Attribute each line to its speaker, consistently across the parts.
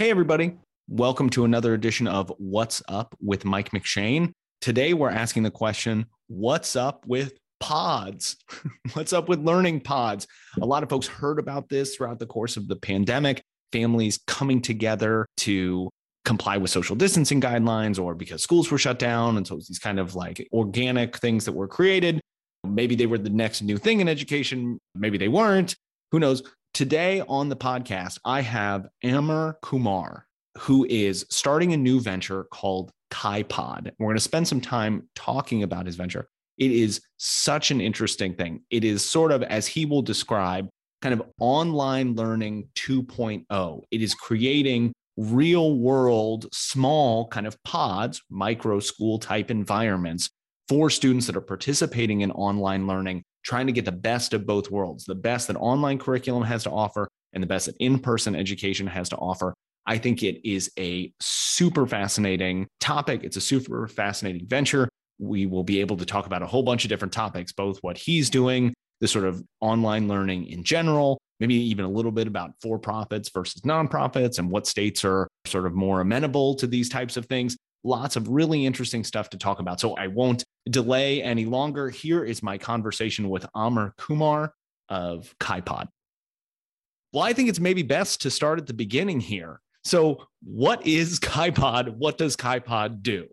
Speaker 1: Hey, everybody. Welcome to another edition of What's Up with Mike McShane. Today, we're asking the question What's up with pods? What's up with learning pods? A lot of folks heard about this throughout the course of the pandemic, families coming together to comply with social distancing guidelines or because schools were shut down. And so it's these kind of like organic things that were created. Maybe they were the next new thing in education, maybe they weren't. Who knows? Today on the podcast, I have Amar Kumar, who is starting a new venture called KaiPod. We're going to spend some time talking about his venture. It is such an interesting thing. It is sort of, as he will describe, kind of online learning 2.0. It is creating real world, small kind of pods, micro school type environments for students that are participating in online learning trying to get the best of both worlds, the best that online curriculum has to offer and the best that in person education has to offer. I think it is a super fascinating topic. It's a super fascinating venture. We will be able to talk about a whole bunch of different topics, both what he's doing, the sort of online learning in general, maybe even a little bit about for profits versus nonprofits and what states are sort of more amenable to these types of things lots of really interesting stuff to talk about. So I won't delay any longer. Here is my conversation with Amar Kumar of KaiPod. Well, I think it's maybe best to start at the beginning here. So, what is KaiPod? What does KaiPod do?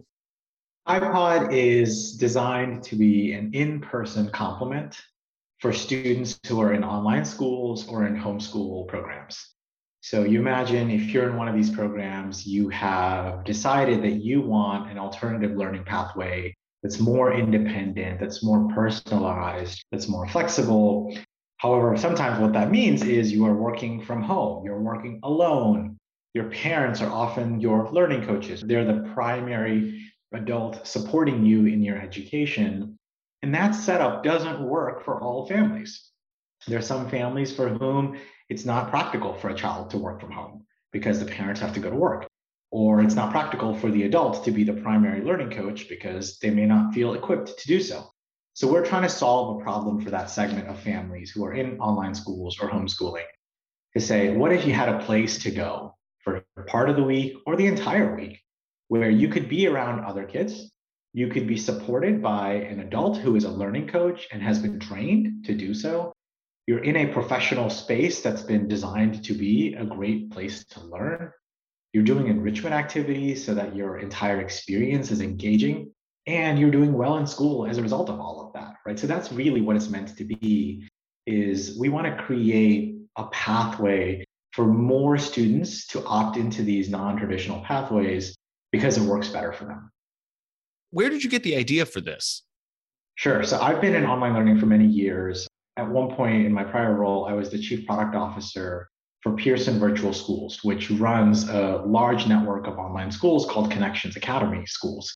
Speaker 2: KaiPod is designed to be an in person complement for students who are in online schools or in homeschool programs. So you imagine if you're in one of these programs, you have decided that you want an alternative learning pathway that's more independent, that's more personalized, that's more flexible. However, sometimes what that means is you are working from home, you're working alone. Your parents are often your learning coaches. They're the primary adult supporting you in your education. And that setup doesn't work for all families. There are some families for whom it's not practical for a child to work from home because the parents have to go to work. Or it's not practical for the adult to be the primary learning coach because they may not feel equipped to do so. So we're trying to solve a problem for that segment of families who are in online schools or homeschooling to say, what if you had a place to go for part of the week or the entire week where you could be around other kids? You could be supported by an adult who is a learning coach and has been trained to do so you're in a professional space that's been designed to be a great place to learn. You're doing enrichment activities so that your entire experience is engaging and you're doing well in school as a result of all of that, right? So that's really what it's meant to be is we want to create a pathway for more students to opt into these non-traditional pathways because it works better for them.
Speaker 1: Where did you get the idea for this?
Speaker 2: Sure. So I've been in online learning for many years at one point in my prior role, I was the chief product officer for Pearson Virtual Schools, which runs a large network of online schools called Connections Academy schools.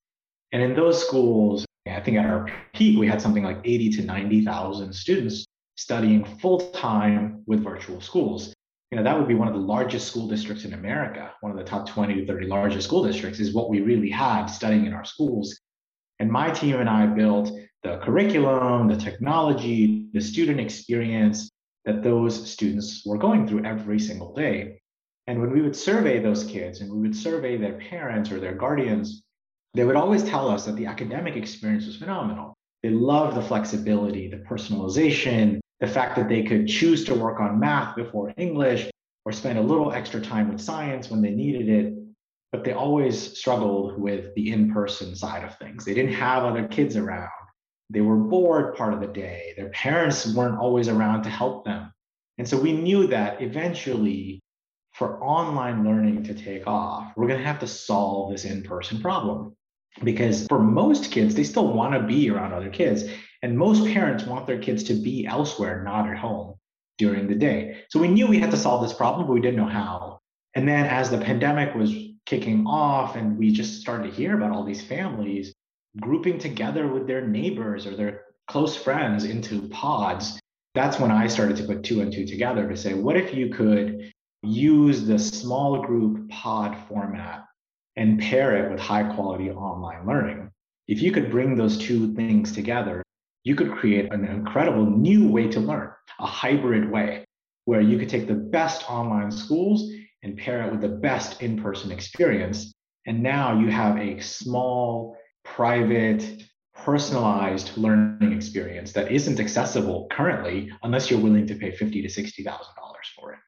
Speaker 2: And in those schools, I think at our peak, we had something like 80 to 90,000 students studying full time with virtual schools. You know, that would be one of the largest school districts in America. One of the top 20 to 30 largest school districts is what we really had studying in our schools. And my team and I built the curriculum, the technology, the student experience that those students were going through every single day. And when we would survey those kids and we would survey their parents or their guardians, they would always tell us that the academic experience was phenomenal. They loved the flexibility, the personalization, the fact that they could choose to work on math before English or spend a little extra time with science when they needed it. But they always struggled with the in person side of things. They didn't have other kids around they were bored part of the day. Their parents weren't always around to help them. And so we knew that eventually, for online learning to take off, we're going to have to solve this in person problem. Because for most kids, they still want to be around other kids. And most parents want their kids to be elsewhere, not at home during the day. So we knew we had to solve this problem, but we didn't know how. And then as the pandemic was kicking off and we just started to hear about all these families grouping together with their neighbors or their close friends into pods, that's when I started to put two and two together to say, what if you could use the small group pod format and pair it with high quality online learning? If you could bring those two things together, you could create an incredible new way to learn, a hybrid way where you could take the best online schools and pair it with the best in person experience. And now you have a small, private, personalized learning experience that isn't accessible currently unless you're willing to pay fifty to sixty thousand dollars for it.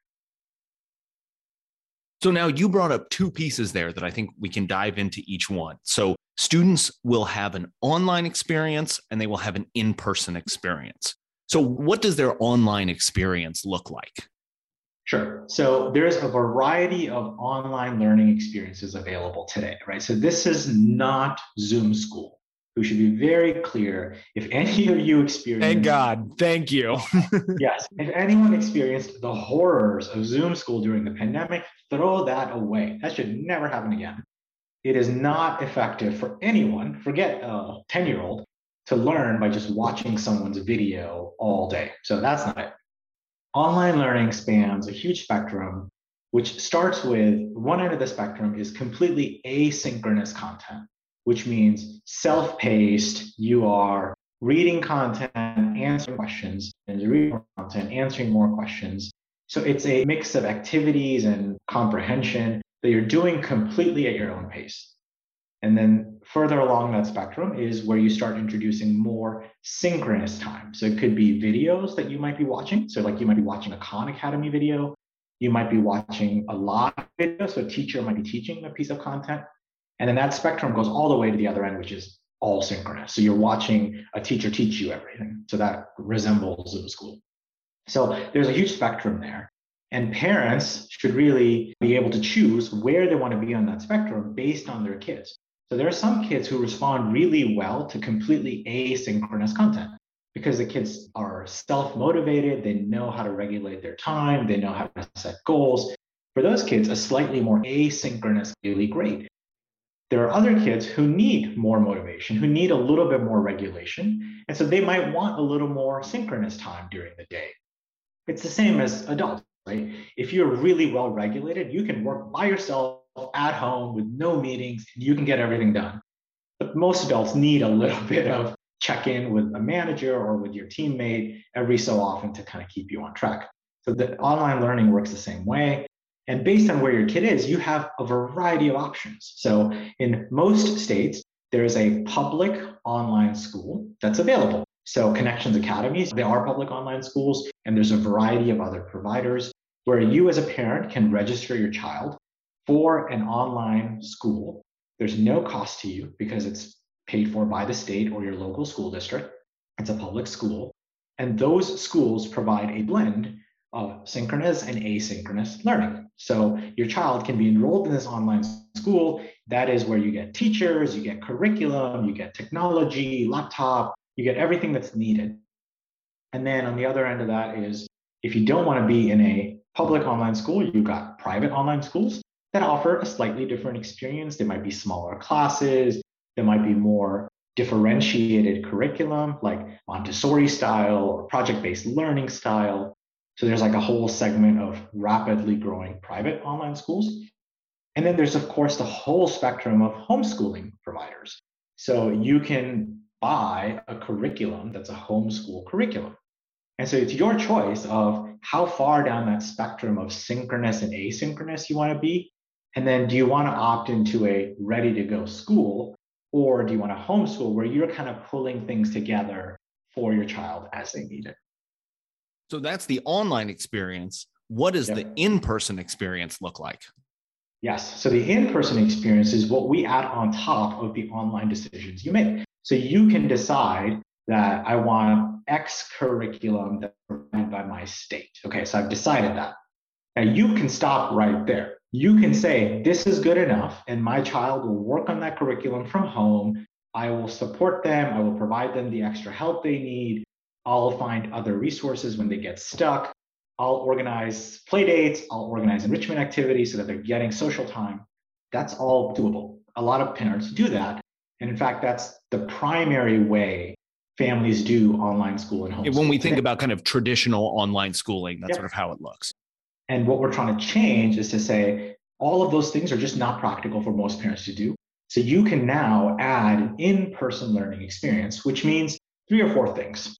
Speaker 1: So now you brought up two pieces there that I think we can dive into each one. So students will have an online experience and they will have an in-person experience. So what does their online experience look like?
Speaker 2: Sure. So there's a variety of online learning experiences available today, right? So this is not Zoom school. We should be very clear. If any of you experience,
Speaker 1: thank God, thank you.
Speaker 2: yes, if anyone experienced the horrors of Zoom school during the pandemic, throw that away. That should never happen again. It is not effective for anyone. Forget a ten-year-old to learn by just watching someone's video all day. So that's not it. Online learning spans a huge spectrum, which starts with one end of the spectrum is completely asynchronous content, which means self paced. You are reading content, answering questions, and reading more content, answering more questions. So it's a mix of activities and comprehension that you're doing completely at your own pace. And then further along that spectrum is where you start introducing more synchronous time. So it could be videos that you might be watching. So, like you might be watching a Khan Academy video, you might be watching a live video. So, a teacher might be teaching a piece of content. And then that spectrum goes all the way to the other end, which is all synchronous. So, you're watching a teacher teach you everything. So, that resembles Zoom school. So, there's a huge spectrum there. And parents should really be able to choose where they want to be on that spectrum based on their kids. So there are some kids who respond really well to completely asynchronous content because the kids are self motivated, they know how to regulate their time, they know how to set goals. For those kids, a slightly more asynchronous really great. There are other kids who need more motivation, who need a little bit more regulation. And so they might want a little more synchronous time during the day. It's the same as adults, right? If you're really well regulated, you can work by yourself at home with no meetings, you can get everything done. But most adults need a little bit of check in with a manager or with your teammate every so often to kind of keep you on track. So the online learning works the same way. And based on where your kid is, you have a variety of options. So in most states, there is a public online school that's available. So Connections Academies, they are public online schools, and there's a variety of other providers where you as a parent can register your child for an online school. There's no cost to you because it's paid for by the state or your local school district. It's a public school. And those schools provide a blend of synchronous and asynchronous learning. So your child can be enrolled in this online school. That is where you get teachers, you get curriculum, you get technology, laptop, you get everything that's needed. And then on the other end of that is if you don't want to be in a public online school, you've got private online schools that offer a slightly different experience. There might be smaller classes, there might be more differentiated curriculum like Montessori style or project based learning style. So there's like a whole segment of rapidly growing private online schools. And then there's, of course, the whole spectrum of homeschooling providers. So you can buy a curriculum that's a homeschool curriculum. And so it's your choice of how far down that spectrum of synchronous and asynchronous you want to be. And then do you want to opt into a ready to go school or do you want to homeschool where you're kind of pulling things together for your child as they need it?
Speaker 1: So that's the online experience. What does yep. the in person experience look like?
Speaker 2: Yes. So the in person experience is what we add on top of the online decisions you make. So you can decide that I want X curriculum that's provided by my state. Okay. So I've decided that. Now you can stop right there you can say, This is good enough, and my child will work on that curriculum from home. I will support them, I will provide them the extra help they need. I'll find other resources when they get stuck. I'll organize play dates, I'll organize enrichment activities so that they're getting social time. That's all doable. A lot of parents do that. And in fact, that's the primary way families do online school and home.
Speaker 1: When we think about kind of traditional online schooling, that's yep. sort of how it looks.
Speaker 2: And what we're trying to change is to say all of those things are just not practical for most parents to do. So you can now add an in person learning experience, which means three or four things.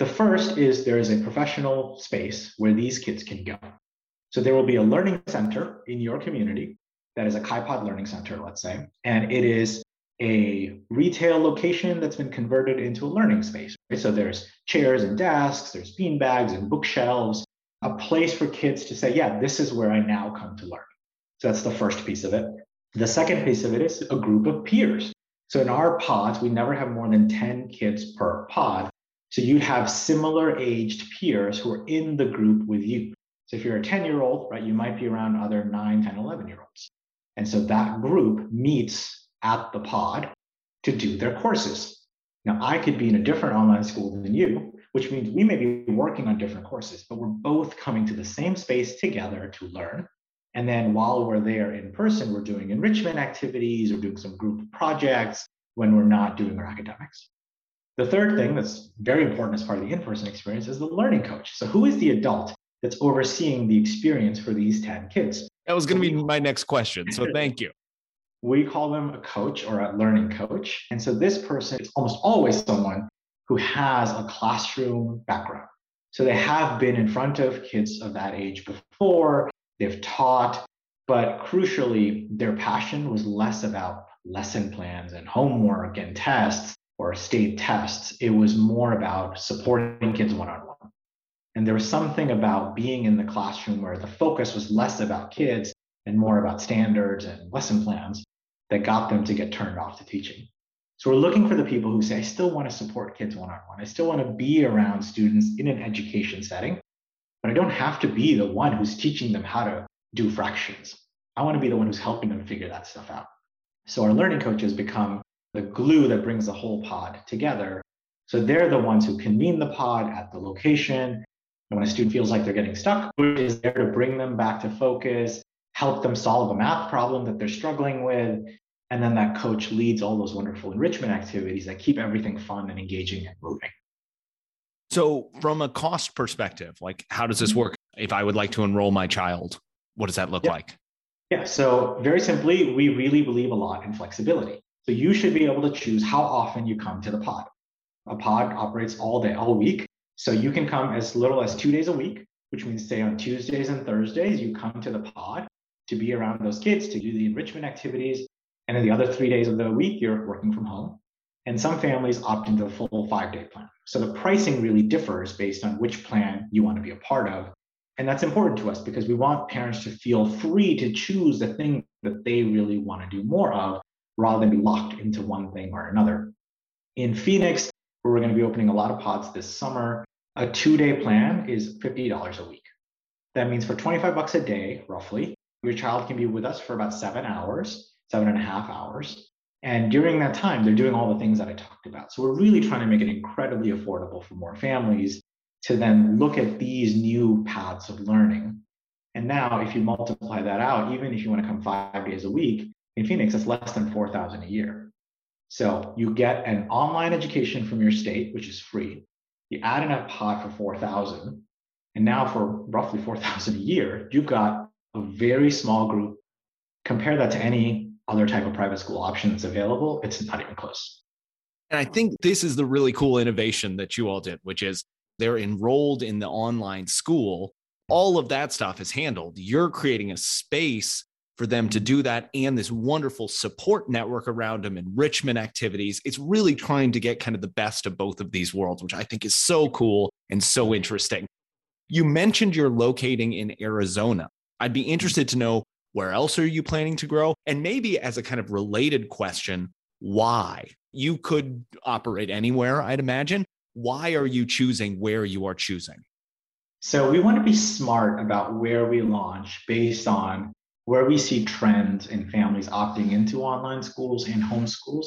Speaker 2: The first is there is a professional space where these kids can go. So there will be a learning center in your community that is a KaiPod learning center, let's say, and it is a retail location that's been converted into a learning space. So there's chairs and desks, there's bean bags and bookshelves, a place for kids to say, yeah, this is where I now come to learn. So that's the first piece of it. The second piece of it is a group of peers. So in our pods, we never have more than 10 kids per pod. So you'd have similar aged peers who are in the group with you. So if you're a 10 year old, right, you might be around other 9, 10, 11 year olds. And so that group meets at the pod to do their courses. Now, I could be in a different online school than you, which means we may be working on different courses, but we're both coming to the same space together to learn. And then while we're there in person, we're doing enrichment activities or doing some group projects when we're not doing our academics. The third thing that's very important as part of the in person experience is the learning coach. So, who is the adult that's overseeing the experience for these 10 kids?
Speaker 1: That was going to be my next question. So, thank you
Speaker 2: we call them a coach or a learning coach. And so this person is almost always someone who has a classroom background. So they have been in front of kids of that age before, they've taught, but crucially, their passion was less about lesson plans and homework and tests or state tests. It was more about supporting kids one on one. And there was something about being in the classroom where the focus was less about kids and more about standards and lesson plans that got them to get turned off to teaching. So we're looking for the people who say, I still want to support kids one on one. I still want to be around students in an education setting, but I don't have to be the one who's teaching them how to do fractions. I want to be the one who's helping them figure that stuff out. So our learning coaches become the glue that brings the whole pod together. So they're the ones who convene the pod at the location. And when a student feels like they're getting stuck, is there to bring them back to focus, help them solve a math problem that they're struggling with, and then that coach leads all those wonderful enrichment activities that keep everything fun and engaging and moving.
Speaker 1: So, from a cost perspective, like how does this mm-hmm. work? If I would like to enroll my child, what does that look
Speaker 2: yeah.
Speaker 1: like?
Speaker 2: Yeah, so very simply, we really believe a lot in flexibility. So, you should be able to choose how often you come to the pod. A pod operates all day, all week. So, you can come as little as two days a week, which means, say, on Tuesdays and Thursdays, you come to the pod to be around those kids, to do the enrichment activities, and then the other three days of the week, you're working from home. And some families opt into a full five day plan. So the pricing really differs based on which plan you want to be a part of. And that's important to us because we want parents to feel free to choose the thing that they really want to do more of rather than be locked into one thing or another. In Phoenix, where we're going to be opening a lot of pods this summer, a two day plan is $50 a week. That means for 25 bucks a day, roughly, your child can be with us for about seven hours seven and a half hours. And during that time, they're doing all the things that I talked about. So we're really trying to make it incredibly affordable for more families to then look at these new paths of learning. And now, if you multiply that out, even if you want to come five days a week in Phoenix, it's less than 4,000 a year. So you get an online education from your state, which is free. You add in a pod for 4,000. And now for roughly 4,000 a year, you've got a very small group. Compare that to any other type of private school option that's available, it's not even close.
Speaker 1: And I think this is the really cool innovation that you all did, which is they're enrolled in the online school. All of that stuff is handled. You're creating a space for them to do that and this wonderful support network around them, enrichment activities. It's really trying to get kind of the best of both of these worlds, which I think is so cool and so interesting. You mentioned you're locating in Arizona. I'd be interested to know where else are you planning to grow? And maybe as a kind of related question, why? You could operate anywhere, I'd imagine. Why are you choosing where you are choosing?
Speaker 2: So we want to be smart about where we launch based on where we see trends in families opting into online schools and homeschools,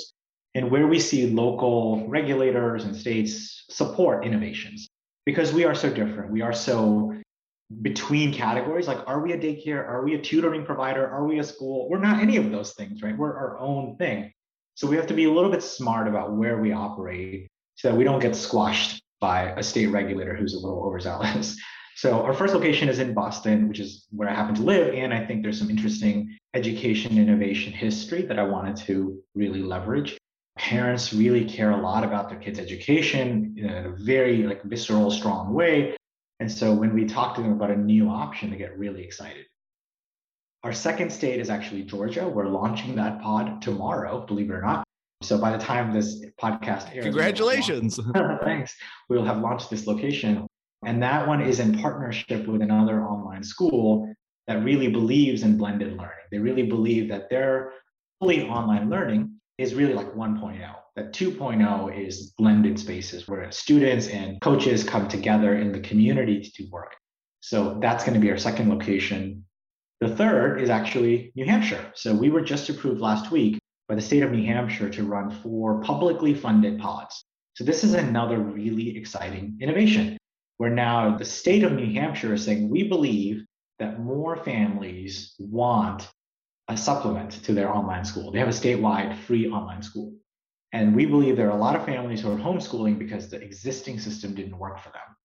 Speaker 2: and where we see local regulators and states support innovations. Because we are so different, we are so between categories. Like are we a daycare? Are we a tutoring provider? Are we a school? We're not any of those things right? We're our own thing. So we have to be a little bit smart about where we operate so that we don't get squashed by a state regulator who's a little overzealous. So our first location is in boston which is where i happen to live and i think there's some interesting education innovation history that i wanted to really leverage. Parents really care a lot about their kids education in a very like visceral strong way And so when we talk to them about a new option, they get really excited. Our second state is actually Georgia. We're launching that pod tomorrow, believe it or not. So by the time this podcast airs,
Speaker 1: congratulations.
Speaker 2: thanks. We'll have launched this location. And that one is in partnership with another online school that really believes in blended learning. They really believe that their fully online learning is really like 1.0. That 2.0 is blended spaces where students and coaches come together in the community to do work. So that's going to be our second location. The third is actually New Hampshire. So we were just approved last week by the state of New Hampshire to run four publicly funded pods. So this is another really exciting innovation where now the state of New Hampshire is saying we believe that more families want a supplement to their online school. They have a statewide free online school. And we believe there are a lot of families who are homeschooling because the existing system didn't work for them.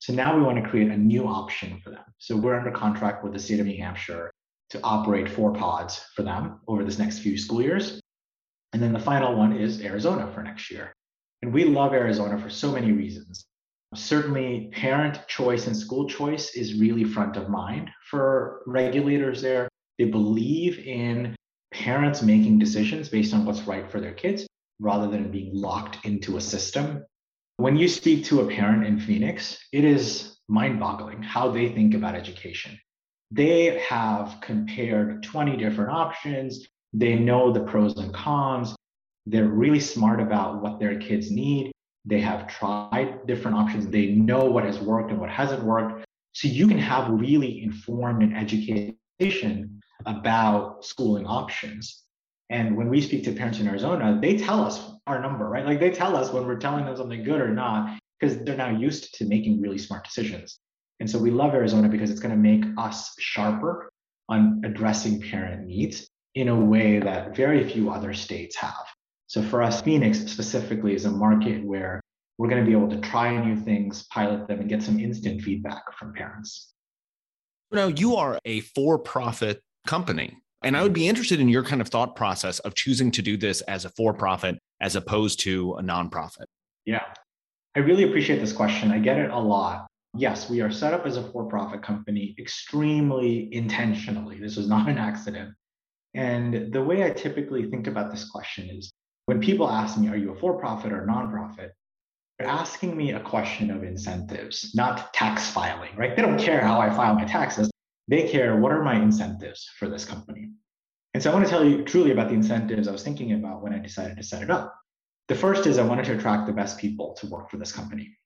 Speaker 2: So now we want to create a new option for them. So we're under contract with the state of New Hampshire to operate four pods for them over this next few school years. And then the final one is Arizona for next year. And we love Arizona for so many reasons. Certainly, parent choice and school choice is really front of mind for regulators there. They believe in parents making decisions based on what's right for their kids rather than being locked into a system. When you speak to a parent in Phoenix, it is mind boggling how they think about education. They have compared 20 different options. They know the pros and cons. They're really smart about what their kids need. They have tried different options. They know what has worked and what hasn't worked. So you can have really informed and education about schooling options. And when we speak to parents in Arizona, they tell us our number, right? Like they tell us when we're telling them something good or not, because they're now used to making really smart decisions. And so we love Arizona because it's going to make us sharper on addressing parent needs in a way that very few other states have. So for us, Phoenix specifically is a market where we're going to be able to try new things, pilot them, and get some instant feedback from parents.
Speaker 1: Now, you are a for profit company. And I would mm-hmm. be interested in your kind of thought process of choosing to do this as a for profit as opposed to a nonprofit.
Speaker 2: Yeah, I really appreciate this question. I get it a lot. Yes, we are set up as a for profit company extremely intentionally. This was not an accident. And the way I typically think about this question is when people ask me, are you a for profit or nonprofit? They're asking me a question of incentives, not tax filing, right? They don't care how I file my taxes. They care what are my incentives for this company. And so I want to tell you truly about the incentives I was thinking about when I decided to set it up. The first is I wanted to attract the best people to work for this company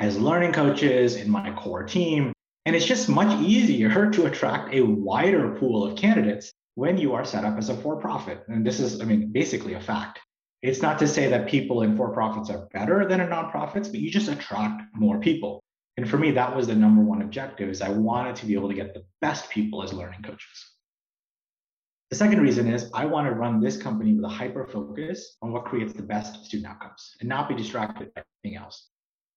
Speaker 2: as learning coaches in my core team. And it's just much easier to attract a wider pool of candidates when you are set up as a for profit. And this is, I mean, basically a fact. It's not to say that people in for profits are better than in nonprofits, but you just attract more people. And for me, that was the number one objective is I wanted to be able to get the best people as learning coaches. The second reason is I want to run this company with a hyper focus on what creates the best student outcomes and not be distracted by anything else.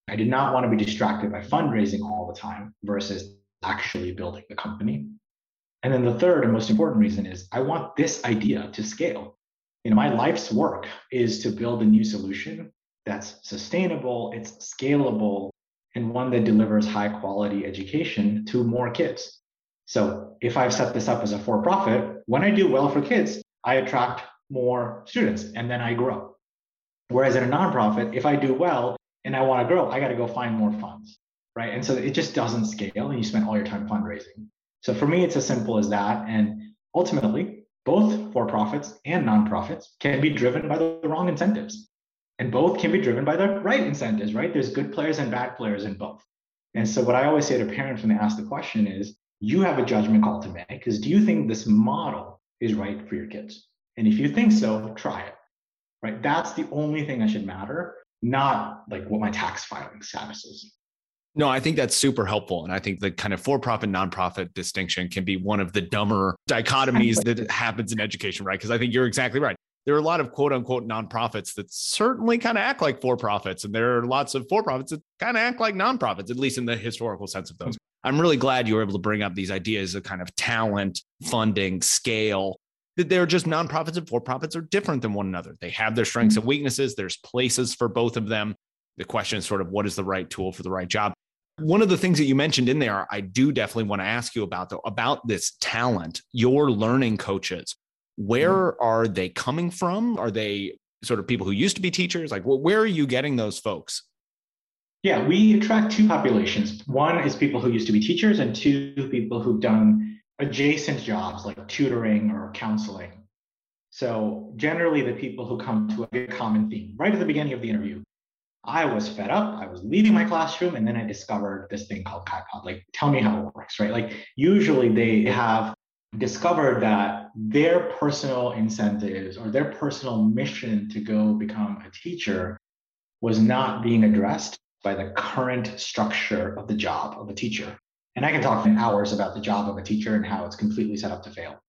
Speaker 2: I did not want to be distracted by fundraising all the time versus actually building the company. And then the third and most important reason is I want this idea to scale. You know, my life's work is to build a new solution that's sustainable, it's scalable, and one that delivers high quality education to more kids. So if I've set this up as a for profit, when I do well for kids, I attract more students and then I grow. Whereas in a nonprofit, if I do well and I want to grow, I got to go find more funds, right? And so it just doesn't scale and you spend all your time fundraising. So for me, it's as simple as that. And ultimately, both for profits and nonprofits can be driven by the wrong incentives. And both can be driven by the right incentives, right? There's good players and bad players in both. And so what I always say to parents when they ask the question is, you have a judgment call to make because do you think this model is right for your kids? And if you think so, try it. Right? That's the only thing that should matter, not like what my tax filing status is.
Speaker 1: No, I think that's super helpful. And I think the kind of for profit, nonprofit distinction can be one of the dumber dichotomies that happens in education, right? Because I think you're exactly right there are a lot of quote unquote nonprofits that certainly kind of act like for profits. And there are lots of for profits that kind of act like nonprofits, at least in the historical sense of those. Mm-hmm. I'm really glad you were able to bring up these ideas of kind of talent, funding, scale, that they're just nonprofits and for profits are different than one another. They have their strengths and mm-hmm. weaknesses. There's places for both of them. The question is sort of what is the right tool for the right job? One of the things that you mentioned in there, I do definitely want to ask you about though, about this talent, your learning coaches. Where mm-hmm. are they coming from? Are they sort of people who used to be teachers? Like, where are you getting those folks?
Speaker 2: Yeah, we attract two populations. One is people who used to be teachers, and two people who've done adjacent jobs like tutoring or counseling. So generally, the people who come to a common theme right at the beginning of the interview, I was fed up. I was leaving my classroom, and then I discovered this thing called KaiPod. Like, tell me how it works, right? Like, usually they have discovered that their personal incentives or their personal mission to go become a teacher was not being addressed by the current structure of the job of a teacher. And I can talk in hours about the job of a teacher and how it's completely set up to fail.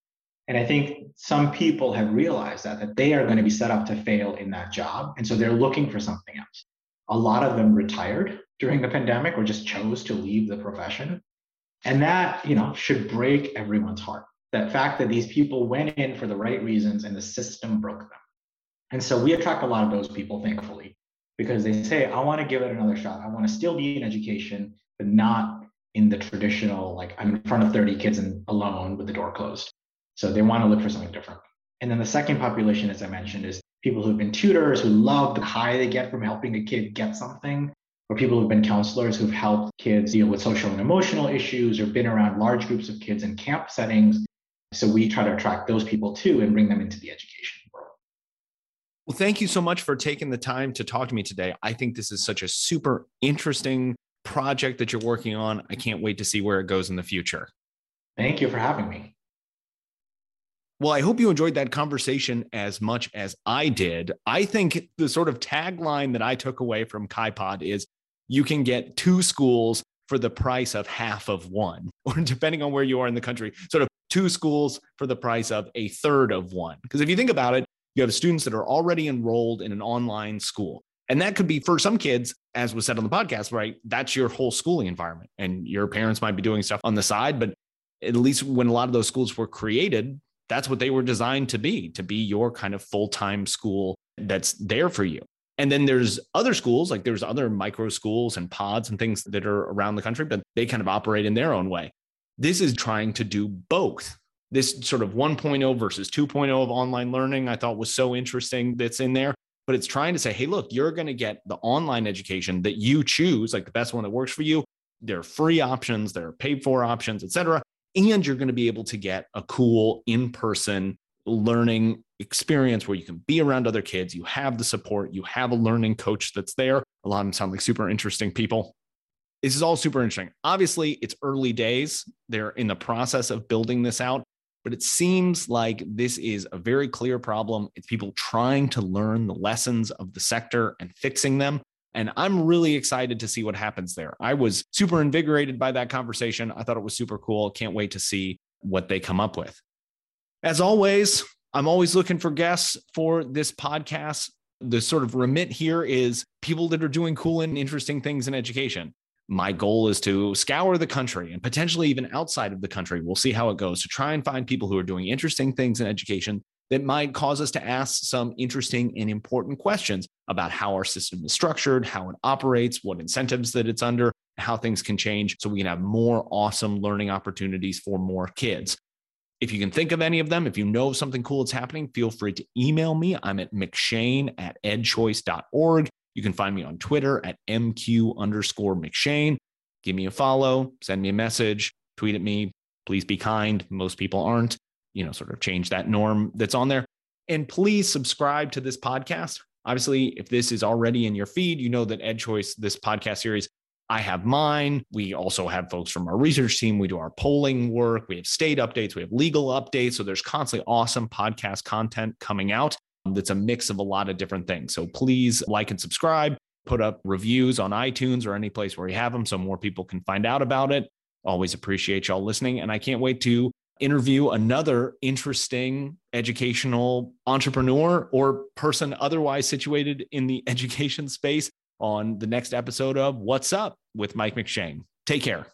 Speaker 2: And I think some people have realized that, that they are going to be set up to fail in that job. And so they're looking for something else. A lot of them retired during the pandemic or just chose to leave the profession. And that, you know, should break everyone's heart. That fact that these people went in for the right reasons and the system broke them. And so we attract a lot of those people, thankfully because they say, I want to give it another shot. I want to still be in education, but not in the traditional, like I'm in front of 30 kids and alone with the door closed. So they want to look for something different. And then the second population, as I mentioned, is people who've been tutors who love the high they get from helping a kid get something, or people who've been counselors who've helped kids deal with social and emotional issues or been around large groups of kids in camp settings. So we try to attract those people too and bring them into the education. World.
Speaker 1: Well, thank you so much for taking the time to talk to me today. I think this is such a super interesting project that you're working on. I can't wait to see where it goes in the future.
Speaker 2: Thank you for having me.
Speaker 1: Well, I hope you enjoyed that conversation as much as I did. I think the sort of tagline that I took away from KaiPod is you can get two schools for the price of half of one, or depending on where you are in the country, sort of two schools for the price of a third of one. Because if you think about it, you have students that are already enrolled in an online school. And that could be for some kids, as was said on the podcast, right? That's your whole schooling environment. And your parents might be doing stuff on the side, but at least when a lot of those schools were created, that's what they were designed to be, to be your kind of full time school that's there for you. And then there's other schools, like there's other micro schools and pods and things that are around the country, but they kind of operate in their own way. This is trying to do both this sort of 1.0 versus 2.0 of online learning I thought was so interesting that's in there. But it's trying to say, hey, look, you're going to get the online education that you choose, like the best one that works for you. There are free options, there are paid for options, et cetera. And you're going to be able to get a cool in person learning experience where you can be around other kids. You have the support, you have a learning coach that's there. A lot of them sound like super interesting people. This is all super interesting. Obviously, it's early days. They're in the process of building this out but it seems like this is a very clear problem. It's people trying to learn the lessons of the sector and fixing them. And I'm really excited to see what happens there. I was super invigorated by that conversation. I thought it was super cool. Can't wait to see what they come up with. As always, I'm always looking for guests for this podcast. The sort of remit here is people that are doing cool and interesting things in education my goal is to scour the country and potentially even outside of the country. We'll see how it goes to try and find people who are doing interesting things in education that might cause us to ask some interesting and important questions about how our system is structured, how it operates, what incentives that it's under, how things can change so we can have more awesome learning opportunities for more kids. If you can think of any of them, if you know of something cool that's happening, feel free to email me. I'm at mcshane at edchoice.org. You can find me on Twitter at MQ underscore McShane. Give me a follow, send me a message, tweet at me. Please be kind. Most people aren't, you know, sort of change that norm that's on there. And please subscribe to this podcast. Obviously, if this is already in your feed, you know that EdChoice, this podcast series, I have mine. We also have folks from our research team. We do our polling work. We have state updates. We have legal updates. So there's constantly awesome podcast content coming out that's a mix of a lot of different things. So please like and subscribe, put up reviews on iTunes or any place where you have them so more people can find out about it. Always appreciate y'all listening. And I can't wait to interview another interesting educational entrepreneur or person otherwise situated in the education space on the next episode of What's Up with Mike McShane. Take care.